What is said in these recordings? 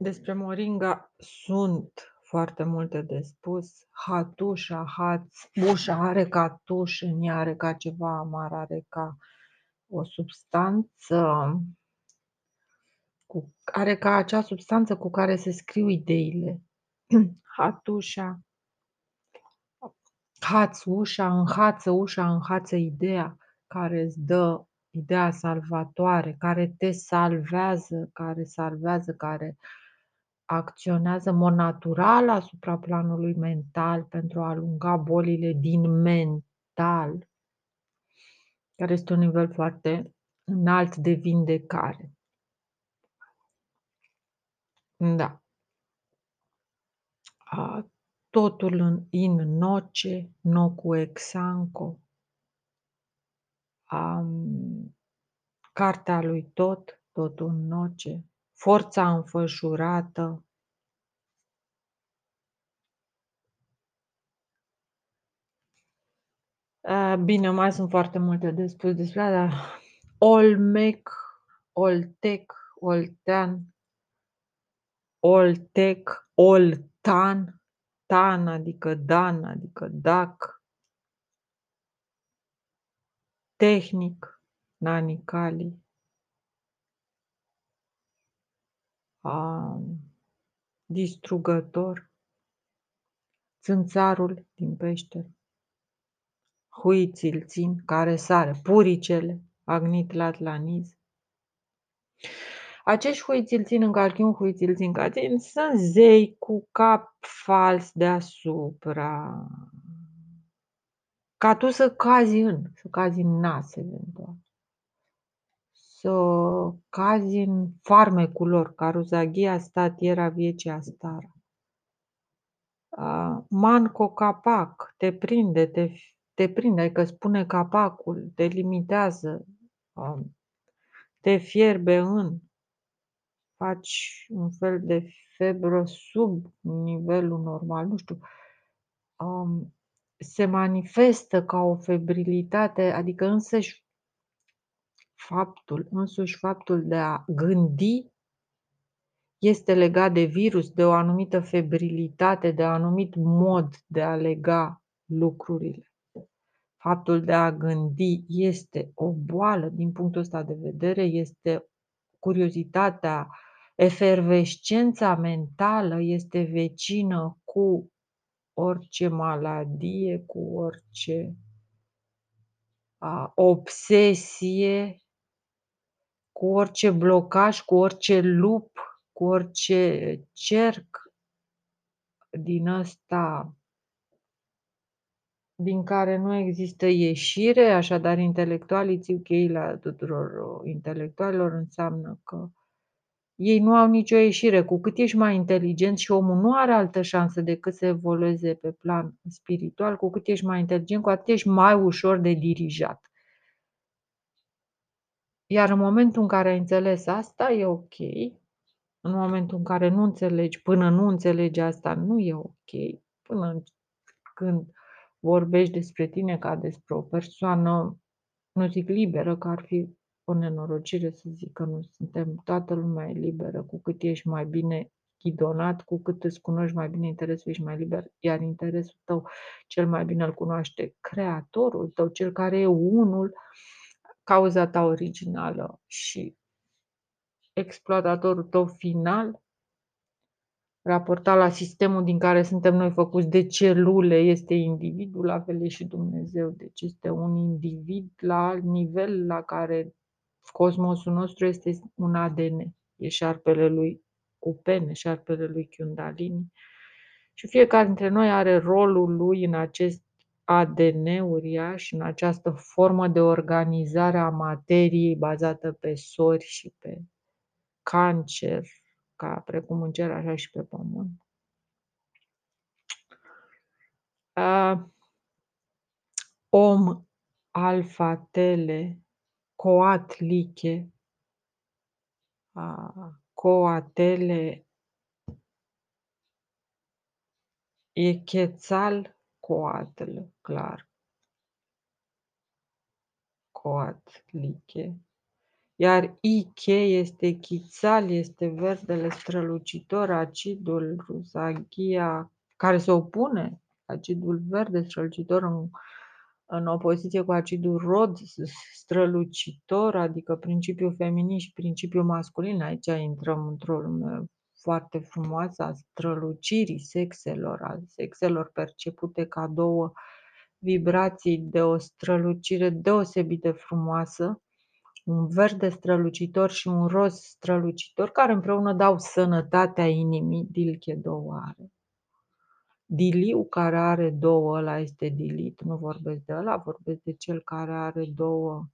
Despre moringa sunt foarte multe de spus. Hatușa, haț, ușa are ca tuș, în ea are ca ceva amar, are ca o substanță cu, are ca acea substanță cu care se scriu ideile. Hatușa, haț ușa, înhață ușa, înhață ideea care îți dă ideea salvatoare, care te salvează, care salvează, care acționează în mod natural asupra planului mental pentru a alunga bolile din mental, care este un nivel foarte înalt de vindecare. Da. A, totul în in noce, nocu exanco. Um, cartea lui tot, totul în noce, forța înfășurată. Bine, mai sunt foarte multe de spus despre dar Olmec, Oltec, Oltean, Oltec, Oltan, Tan, adică Dan, adică Dac, Tehnic, Nanicali, distrugător, țânțarul din peșteră, huițil țin, care sare, puricele, agnit latlaniz. Acești huițil țin în calchiun, huițil țin catin, sunt zei cu cap fals deasupra. Ca tu să cazi în, să cazi în nas eventual să cazi în farmecul lor, caruzaghia statiera viecii astara. Manco capac, te prinde, te, te prinde, adică spune capacul, te limitează, te fierbe în, faci un fel de febră sub nivelul normal, nu știu, se manifestă ca o febrilitate, adică însăși faptul, însuși faptul de a gândi este legat de virus, de o anumită febrilitate, de un anumit mod de a lega lucrurile. Faptul de a gândi este o boală din punctul ăsta de vedere, este curiozitatea, efervescența mentală este vecină cu orice maladie, cu orice a, obsesie, cu orice blocaj, cu orice lup, cu orice cerc din ăsta din care nu există ieșire, așadar intelectualii țiu cheila tuturor intelectualilor înseamnă că ei nu au nicio ieșire. Cu cât ești mai inteligent și omul nu are altă șansă decât să evolueze pe plan spiritual, cu cât ești mai inteligent, cu atât ești mai ușor de dirijat. Iar în momentul în care ai înțeles asta, e ok. În momentul în care nu înțelegi, până nu înțelegi asta, nu e ok. Până când vorbești despre tine ca despre o persoană, nu zic liberă, că ar fi o nenorocire să zic că nu suntem, toată lumea e liberă, cu cât ești mai bine ghidonat, cu cât îți cunoști mai bine interesul, ești mai liber, iar interesul tău cel mai bine îl cunoaște creatorul tău, cel care e unul, cauza ta originală și exploatatorul tău final, raportat la sistemul din care suntem noi făcuți de celule, este individul, la fel și Dumnezeu. Deci este un individ la alt nivel la care cosmosul nostru este un ADN. E șarpele lui cu pene, șarpele lui Kundalini. Și fiecare dintre noi are rolul lui în acest ADN uriaș în această formă de organizare a materiei bazată pe sori și pe cancer, ca precum în cer, așa și pe pământ. Uh, om alfa tele coat liche uh, coatele e chețal Coatl, clar. Coatliche. iar IK este chițal, este verdele strălucitor, acidul ruzaghia, care se opune, acidul verde strălucitor în, în opoziție cu acidul rod strălucitor, adică principiul feminin și principiul masculin. Aici intrăm într-o lume foarte frumoasă a strălucirii sexelor, a sexelor percepute ca două vibrații de o strălucire deosebit de frumoasă, un verde strălucitor și un roz strălucitor, care împreună dau sănătatea inimii, dilche două are. Diliu care are două, ăla este dilit, nu vorbesc de ăla, vorbesc de cel care are două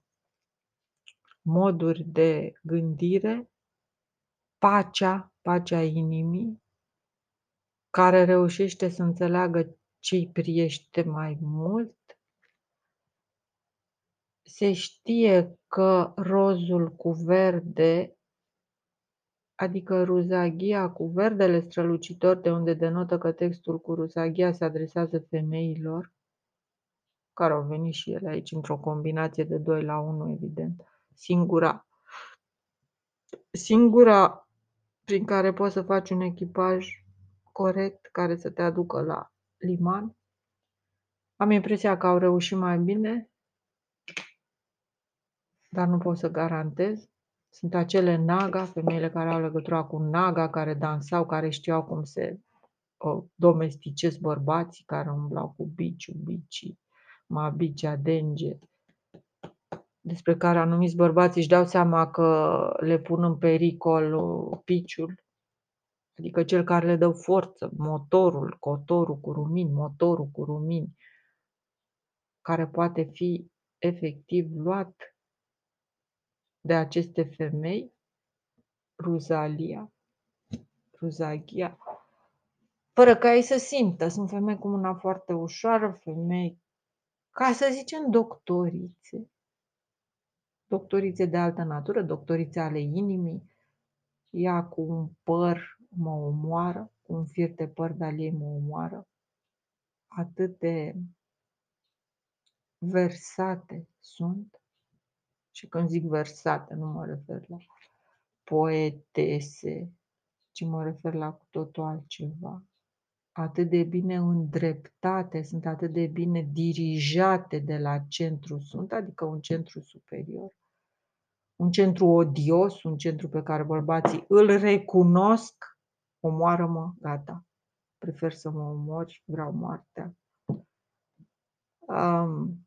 moduri de gândire, pacea, pacea inimii, care reușește să înțeleagă ce-i priește mai mult. Se știe că rozul cu verde, adică ruzaghia cu verdele strălucitor, de unde denotă că textul cu ruzaghia se adresează femeilor, care au venit și ele aici într-o combinație de 2 la 1, evident, singura, singura prin care poți să faci un echipaj corect care să te aducă la liman. Am impresia că au reușit mai bine, dar nu pot să garantez. Sunt acele naga, femeile care au legătura cu naga, care dansau, care știau cum se domesticesc bărbații, care umblau cu biciu, bicii, mabicea, denge, despre care anumiți bărbați își dau seama că le pun în pericol uh, piciul, adică cel care le dă forță, motorul, cotorul cu rumini, motorul cu rumini, care poate fi efectiv luat de aceste femei, Ruzalia, Ruzaghia, fără ca ei să simtă. Sunt femei cu una foarte ușoară, femei, ca să zicem, doctorițe, doctorițe de altă natură, doctorițe ale inimii, ea cu un păr mă omoară, cu un fir de păr de ei mă omoară, atât de versate sunt, și când zic versate, nu mă refer la poetese, ci mă refer la cu totul altceva. Atât de bine îndreptate, sunt atât de bine dirijate de la centru sunt, adică un centru superior. Un centru odios, un centru pe care bărbații îl recunosc, omoară-mă, gata. Prefer să mă omori, vreau moartea. Um,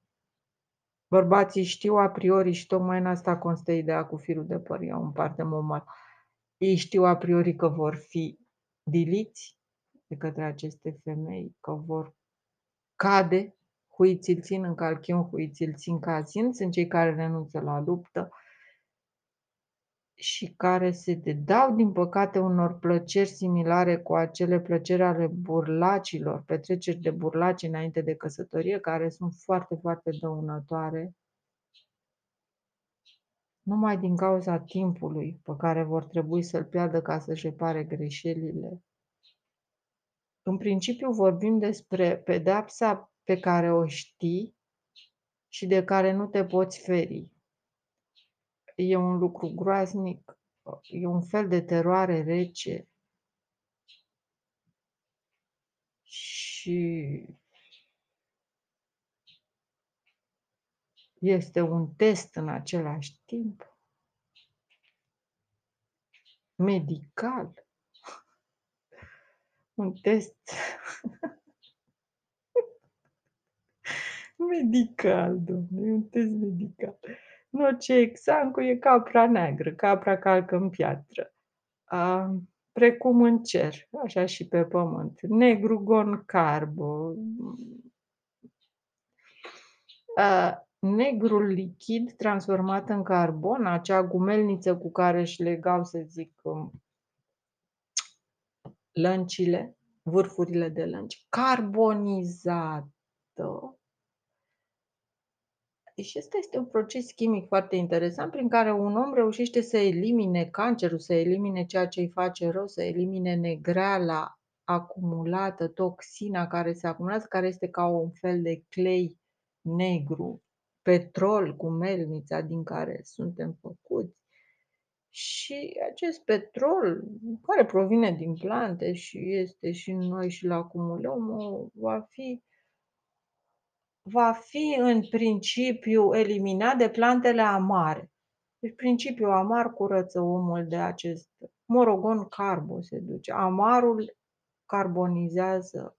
Bărbații știu a priori și tocmai în asta constă ideea cu firul de păr, iau în parte momal. Ei știu a priori că vor fi diliți de către aceste femei, că vor cade, huiți-l țin în calchion, huiți-l țin cazin, sunt cei care renunță la luptă și care se dedau, din păcate, unor plăceri similare cu acele plăceri ale burlacilor, petreceri de burlaci înainte de căsătorie, care sunt foarte, foarte dăunătoare, numai din cauza timpului pe care vor trebui să-l piardă ca să-și repare greșelile. În principiu vorbim despre pedepsa pe care o știi și de care nu te poți feri e un lucru groaznic, e un fel de teroare rece și este un test în același timp medical. Un test medical, domnule, un test medical. Noce Xancu e capra neagră, capra calcă în piatră, a, precum în cer, așa și pe pământ. Negru gon carbo. A, negrul lichid transformat în carbon, acea gumelniță cu care își legau, să zic, um, lăncile, vârfurile de lănci, carbonizată, și ăsta este un proces chimic foarte interesant prin care un om reușește să elimine cancerul, să elimine ceea ce îi face rău, să elimine negreala acumulată, toxina care se acumulează, care este ca un fel de clei negru, petrol cu melnița din care suntem făcuți. Și acest petrol, care provine din plante și este și în noi și îl acumulăm, va fi va fi în principiu eliminat de plantele amare. Deci principiul amar curăță omul de acest morogon carbo se duce. Amarul carbonizează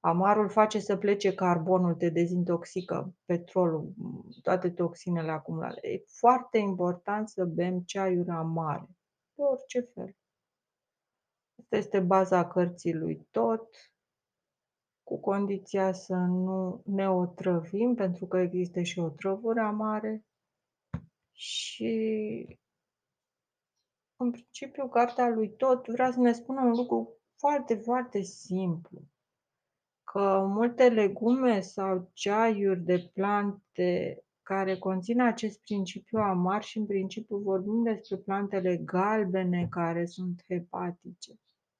Amarul face să plece carbonul, te dezintoxică petrolul, toate toxinele acumulate. E foarte important să bem ceaiuri amare, de orice fel. Asta este baza cărții lui tot, cu condiția să nu ne otrăvim, pentru că există și otrăvuri amare. Și în principiu, cartea lui tot vrea să ne spună un lucru foarte, foarte simplu că multe legume sau ceaiuri de plante care conțin acest principiu amar și în principiu vorbim despre plantele galbene care sunt hepatice.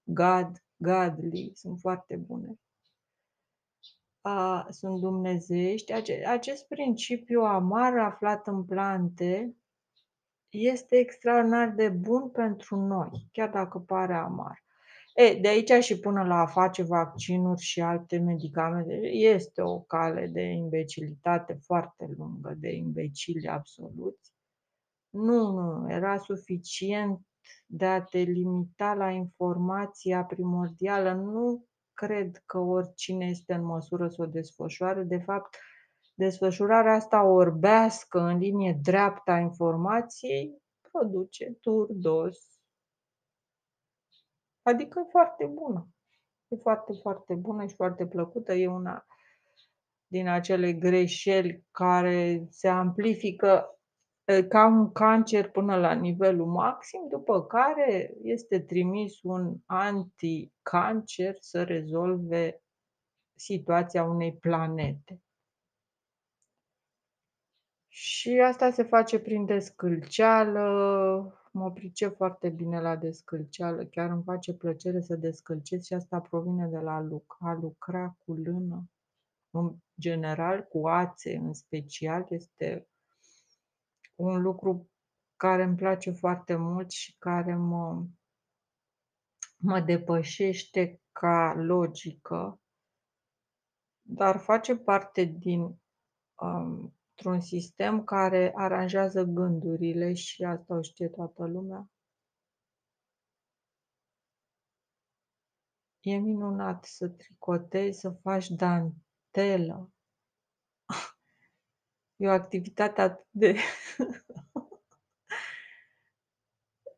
Gad, gadli, sunt foarte bune. A, sunt dumnezeiești. Ace- acest principiu amar aflat în plante este extraordinar de bun pentru noi, chiar dacă pare amar. E, de aici și până la a face vaccinuri și alte medicamente, este o cale de imbecilitate foarte lungă, de imbecili absoluți. Nu, nu, era suficient de a te limita la informația primordială. Nu cred că oricine este în măsură să o desfășoare. De fapt, desfășurarea asta orbească în linie dreaptă a informației produce turdos Adică foarte bună. E foarte, foarte bună și foarte plăcută. E una din acele greșeli care se amplifică ca un cancer până la nivelul maxim, după care este trimis un anticancer să rezolve situația unei planete. Și asta se face prin descălceală, mă pricep foarte bine la descălceală, chiar îmi face plăcere să descălcesc și asta provine de la luc a lucra cu lână, în general cu ațe în special, este un lucru care îmi place foarte mult și care mă, mă depășește ca logică, dar face parte din um, într-un sistem care aranjează gândurile și asta o știe toată lumea. E minunat să tricotezi, să faci dantelă. E o activitate atât de...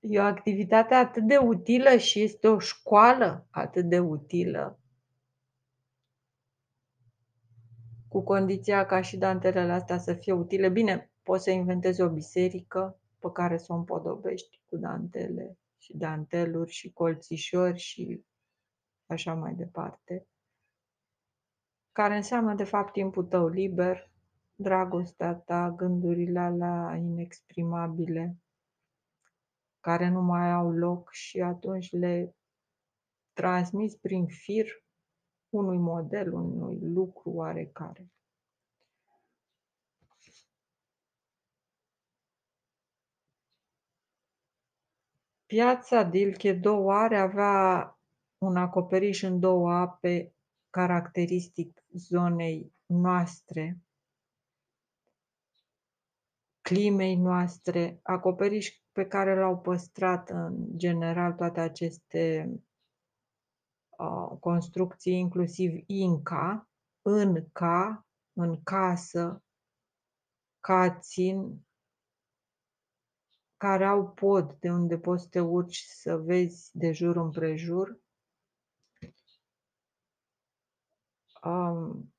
e o activitate atât de utilă și este o școală atât de utilă cu condiția ca și dantelele astea să fie utile. Bine, poți să inventezi o biserică pe care să o împodobești cu dantele și danteluri și colțișori și așa mai departe, care înseamnă de fapt timpul tău liber, dragostea ta, gândurile alea inexprimabile, care nu mai au loc și atunci le transmiți prin fir unui model, unui lucru oarecare. Piața Dilche două are avea un acoperiș în două ape caracteristic zonei noastre, climei noastre, acoperiș pe care l-au păstrat în general toate aceste construcții, inclusiv Inca, în ca, în casă, cațin, care au pod de unde poți să te urci să vezi de jur împrejur. Um,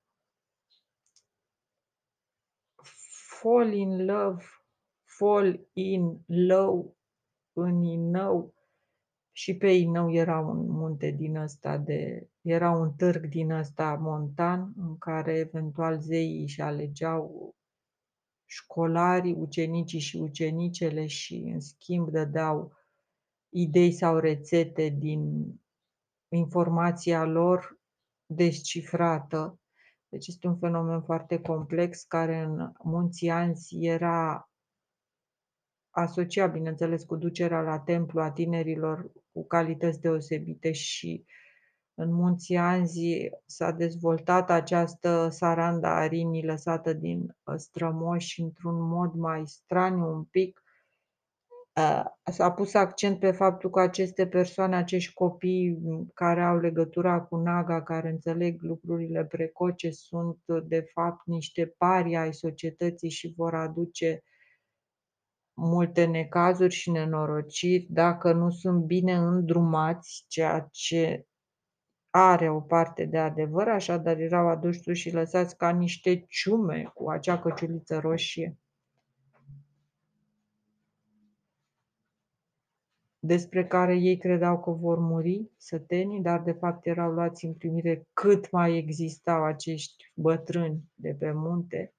fall in love, fall in low, în inău, și pe Inău era un munte din ăsta de, era un târg din ăsta montan în care eventual zeii își alegeau școlarii, ucenicii și ucenicele și în schimb dădeau idei sau rețete din informația lor descifrată. Deci este un fenomen foarte complex care în munții Anzi era asocia, bineînțeles, cu ducerea la templu a tinerilor cu calități deosebite și în munții Anzi s-a dezvoltat această saranda a rinii lăsată din uh, strămoși într-un mod mai straniu un pic. Uh, s-a pus accent pe faptul că aceste persoane, acești copii care au legătura cu Naga, care înțeleg lucrurile precoce, sunt de fapt niște pari ai societății și vor aduce multe necazuri și nenorociri dacă nu sunt bine îndrumați, ceea ce are o parte de adevăr, așadar erau aduși și lăsați ca niște ciume cu acea căciuliță roșie. despre care ei credeau că vor muri sătenii, dar de fapt erau luați în primire cât mai existau acești bătrâni de pe munte,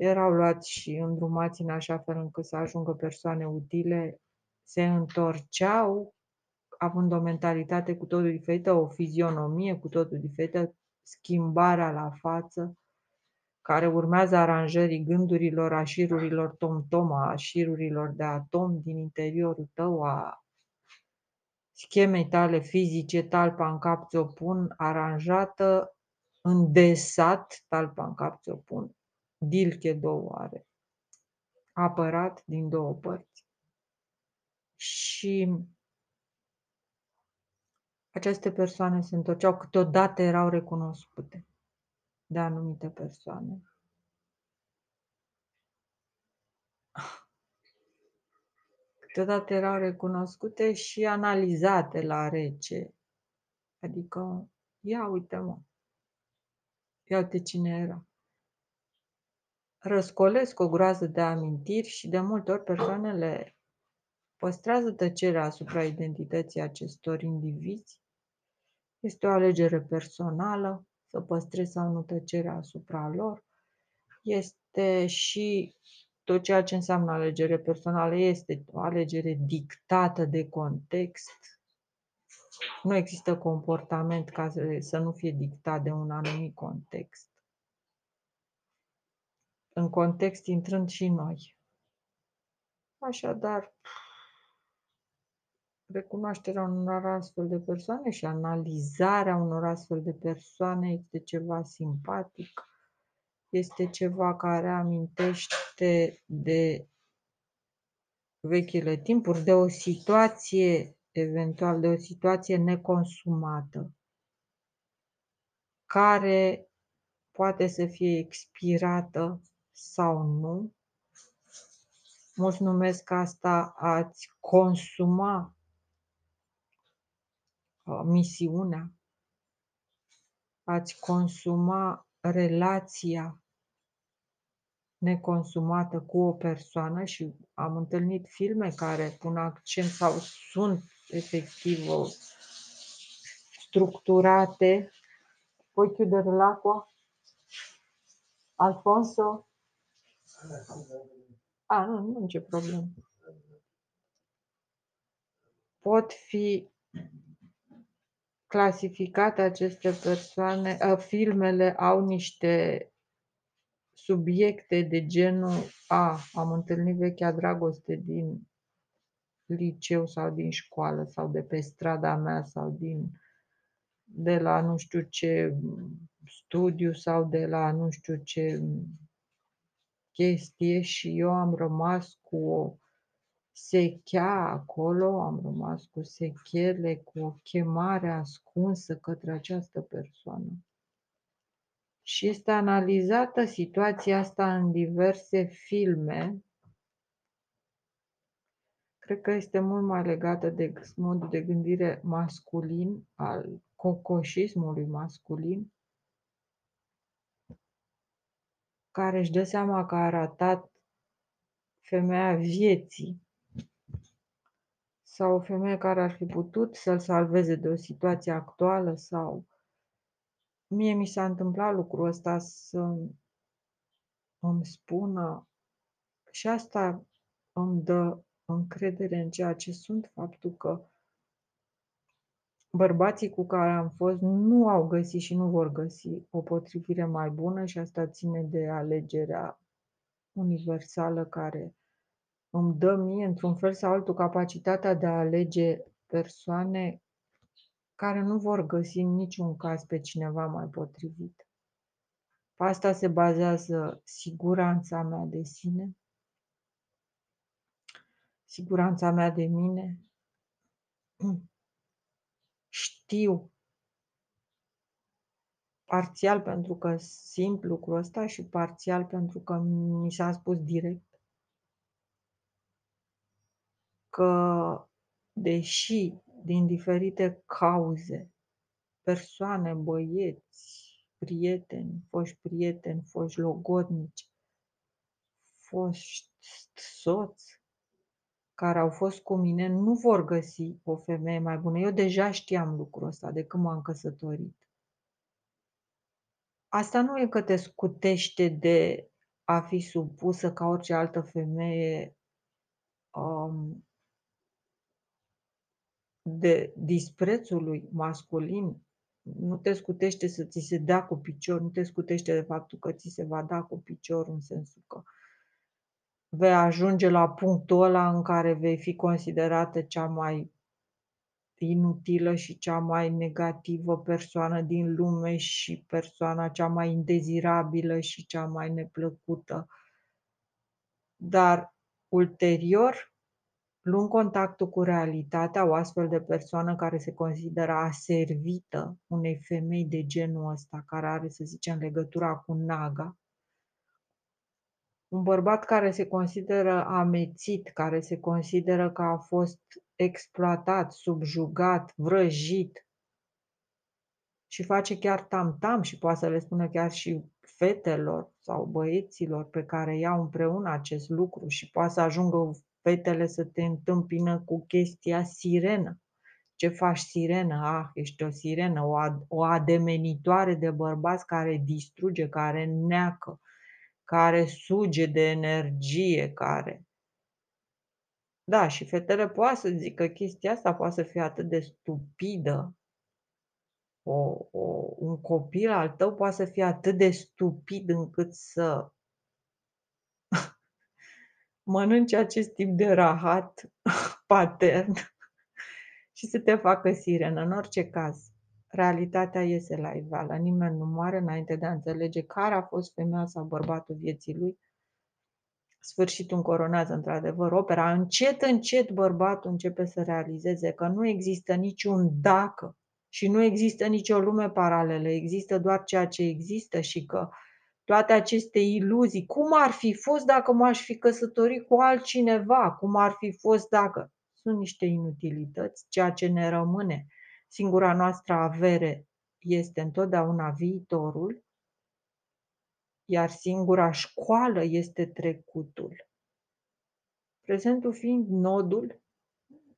erau luați și îndrumați în așa fel încât să ajungă persoane utile, se întorceau având o mentalitate cu totul diferită, o fizionomie cu totul diferită, schimbarea la față, care urmează aranjării gândurilor, a șirurilor tom-toma, a șirurilor de atom din interiorul tău, a schemei tale fizice, talpa în cap ți-o pun, aranjată, îndesat, talpa în cap ți-o pun, dilche două are, apărat din două părți. Și aceste persoane se întorceau, câteodată erau recunoscute de anumite persoane. Câteodată erau recunoscute și analizate la rece. Adică, ia uite mă, ia uite cine era. Răscolesc o groază de amintiri și de multe ori persoanele păstrează tăcerea asupra identității acestor indivizi. Este o alegere personală să păstrezi sau nu tăcerea asupra lor. Este și tot ceea ce înseamnă alegere personală este o alegere dictată de context. Nu există comportament ca să, să nu fie dictat de un anumit context. În context intrând și noi. Așadar, recunoașterea unor astfel de persoane și analizarea unor astfel de persoane este ceva simpatic, este ceva care amintește de vechile timpuri, de o situație, eventual de o situație neconsumată, care poate să fie expirată sau nu. Mulți numesc asta a-ți consuma Uh, misiunea, ați consuma relația neconsumată cu o persoană și am întâlnit filme care pun accent sau sunt efectiv structurate. Puoi chiudere l'acqua? Alfonso? A, nu, nu ce problemă. Pot fi clasificate aceste persoane, ă, filmele au niște subiecte de genul A, am întâlnit vechea dragoste din liceu sau din școală sau de pe strada mea sau din de la nu știu ce studiu sau de la nu știu ce chestie și eu am rămas cu o sechea acolo, am rămas cu sechele, cu o chemare ascunsă către această persoană. Și este analizată situația asta în diverse filme. Cred că este mult mai legată de modul de gândire masculin, al cocoșismului masculin, care își dă seama că a ratat femeia vieții sau o femeie care ar fi putut să-l salveze de o situație actuală sau mie mi s-a întâmplat lucrul ăsta să îmi spună și asta îmi dă încredere în ceea ce sunt, faptul că bărbații cu care am fost nu au găsit și nu vor găsi o potrivire mai bună și asta ține de alegerea universală care îmi dă mie, într-un fel sau altul, capacitatea de a alege persoane care nu vor găsi în niciun caz pe cineva mai potrivit. Pe asta se bazează siguranța mea de sine, siguranța mea de mine. Știu parțial pentru că simt lucrul ăsta și parțial pentru că mi s-a spus direct că, deși din diferite cauze, persoane, băieți, prieteni, foști prieteni, foști logodnici, foști soți care au fost cu mine nu vor găsi o femeie mai bună. Eu deja știam lucrul ăsta de când m-am căsătorit. Asta nu e că te scutește de a fi supusă ca orice altă femeie um, de disprețului masculin nu te scutește să ți se dea cu picior, nu te scutește de faptul că ți se va da cu picior în sensul că vei ajunge la punctul ăla în care vei fi considerată cea mai inutilă și cea mai negativă persoană din lume și persoana cea mai indezirabilă și cea mai neplăcută. Dar ulterior, luând contactul cu realitatea, o astfel de persoană care se consideră aservită unei femei de genul ăsta, care are, să zicem, legătura cu naga, un bărbat care se consideră amețit, care se consideră că a fost exploatat, subjugat, vrăjit și face chiar tam-tam și poate să le spună chiar și fetelor sau băieților pe care iau împreună acest lucru și poate să ajungă fetele să te întâmpină cu chestia sirenă. Ce faci sirenă? Ah, ești o sirenă, o, ad- o ademenitoare de bărbați care distruge, care neacă, care suge de energie, care... Da, și fetele poate să zică chestia asta, poate să fie atât de stupidă. O, o, un copil al tău poate să fie atât de stupid încât să mănânce acest tip de rahat patern și să te facă sirenă. În orice caz, realitatea iese la iveală. Nimeni nu moare înainte de a înțelege care a fost femeia sau bărbatul vieții lui. Sfârșitul încoronează într-adevăr opera. Încet, încet bărbatul începe să realizeze că nu există niciun dacă și nu există nicio lume paralelă, există doar ceea ce există și că toate aceste iluzii, cum ar fi fost dacă m-aș fi căsătorit cu altcineva, cum ar fi fost dacă, sunt niște inutilități, ceea ce ne rămâne singura noastră avere este întotdeauna viitorul, iar singura școală este trecutul. Prezentul fiind nodul,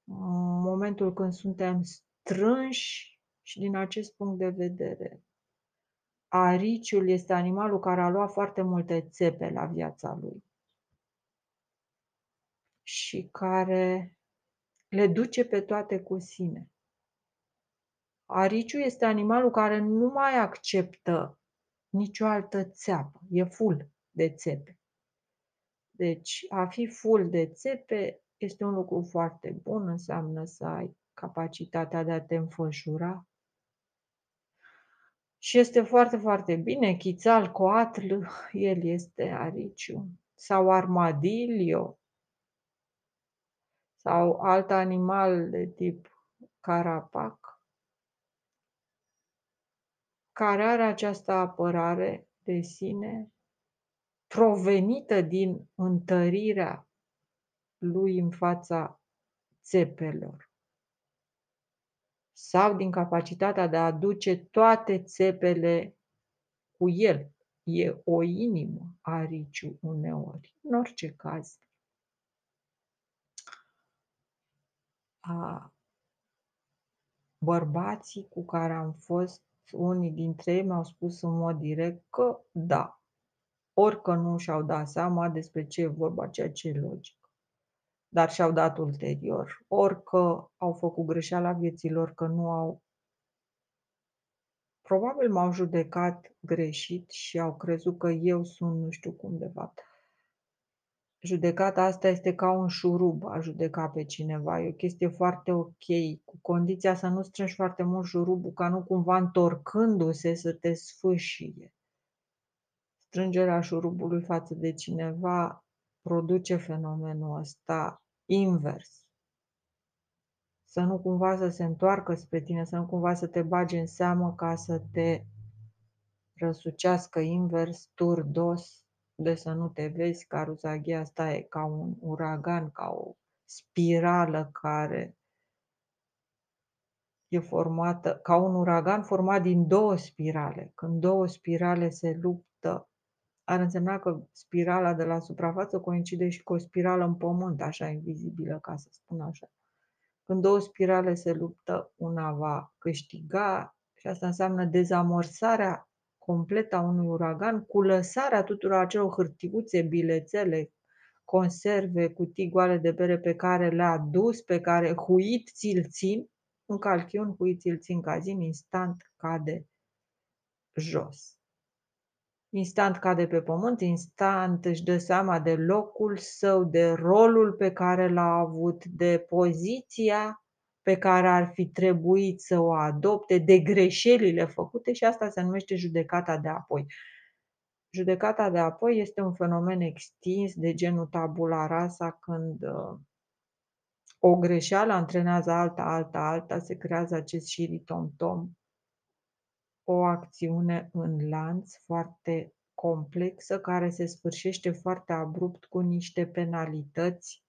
momentul când suntem strânși și din acest punct de vedere. Ariciul este animalul care a luat foarte multe țepe la viața lui și care le duce pe toate cu sine. Ariciul este animalul care nu mai acceptă nicio altă țeapă, e full de țepe. Deci, a fi full de țepe este un lucru foarte bun, înseamnă să ai capacitatea de a te înfășura. Și este foarte, foarte bine. Chițal, coatl, el este ariciu. Sau armadilio. Sau alt animal de tip carapac care are această apărare de sine provenită din întărirea lui în fața țepelor sau din capacitatea de a aduce toate țepele cu el. E o inimă a riciu uneori, în orice caz. A, bărbații cu care am fost unii dintre ei mi-au spus în mod direct că da, ori că nu și-au dat seama despre ce e vorba, ceea ce e logic, dar și-au dat ulterior, ori că au făcut greșeala vieților, că nu au Probabil m-au judecat greșit și au crezut că eu sunt nu știu cum de fapt. Judecata asta este ca un șurub a judeca pe cineva. E o chestie foarte ok, cu condiția să nu strângi foarte mult șurubul, ca nu cumva întorcându-se să te sfâșie. Strângerea șurubului față de cineva produce fenomenul ăsta invers. Să nu cumva să se întoarcă spre tine, să nu cumva să te bage în seamă ca să te răsucească invers, turdos, de să nu te vezi, caruzaghia asta e ca un uragan, ca o spirală care e formată, ca un uragan format din două spirale. Când două spirale se luptă, ar însemna că spirala de la suprafață coincide și cu o spirală în pământ, așa invizibilă, ca să spun așa. Când două spirale se luptă, una va câștiga și asta înseamnă dezamorsarea completă a unui uragan, cu lăsarea tuturor acelor hârtiuțe, bilețele, conserve, cutii goale de bere pe care le-a dus, pe care huit ți-l țin, un calchiun huit ți-l țin ca zi, instant cade jos. Instant cade pe pământ, instant își dă seama de locul său, de rolul pe care l-a avut, de poziția pe care ar fi trebuit să o adopte, de greșelile făcute și asta se numește judecata de apoi. Judecata de apoi este un fenomen extins de genul tabula rasa când uh, o greșeală antrenează alta, alta, alta, se creează acest șiritom-tom, o acțiune în lanț foarte complexă care se sfârșește foarte abrupt cu niște penalități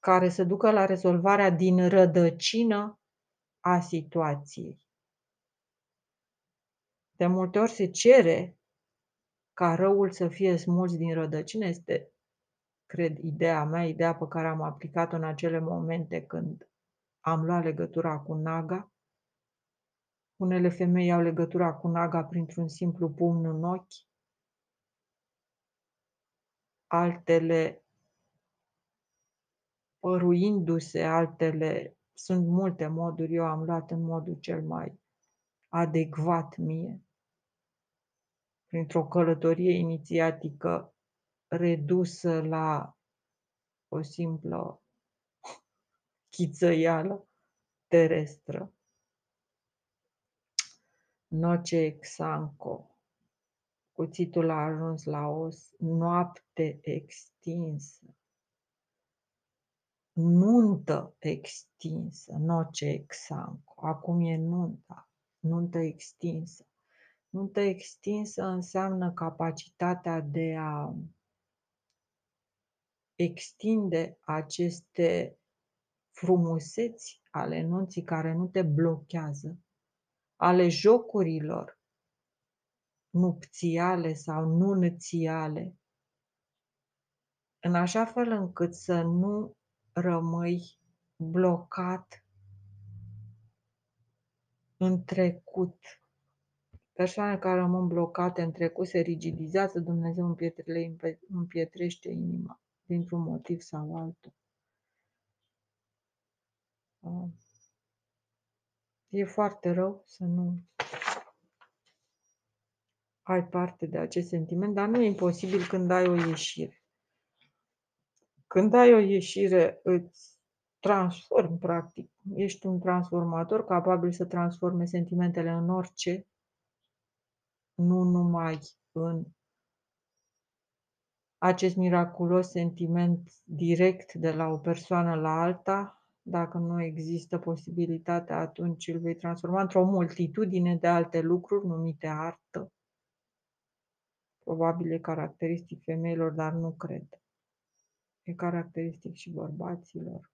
care să ducă la rezolvarea din rădăcină a situației. De multe ori se cere ca răul să fie smuls din rădăcină, este, cred, ideea mea, ideea pe care am aplicat-o în acele momente când am luat legătura cu Naga. Unele femei au legătura cu Naga printr-un simplu pumn în ochi, altele păruindu-se, altele, sunt multe moduri, eu am luat în modul cel mai adecvat mie, printr-o călătorie inițiatică redusă la o simplă chițăială terestră. Noce exanco. Cuțitul a ajuns la os, noapte extinsă nuntă extinsă, noce exanco. Acum e nunta, nuntă extinsă. Nuntă extinsă înseamnă capacitatea de a extinde aceste frumuseți ale nunții care nu te blochează, ale jocurilor nupțiale sau nunțiale, în așa fel încât să nu rămâi blocat în trecut. Persoane care rămân blocate în trecut se rigidizează, Dumnezeu le împietrește inima dintr-un motiv sau altul. Ah. E foarte rău să nu ai parte de acest sentiment, dar nu e imposibil când ai o ieșire. Când ai o ieșire, îți transformi, practic. Ești un transformator capabil să transforme sentimentele în orice, nu numai în acest miraculos sentiment direct de la o persoană la alta. Dacă nu există posibilitatea, atunci îl vei transforma într-o multitudine de alte lucruri numite artă. Probabil e caracteristic femeilor, dar nu cred. E caracteristic și bărbaților.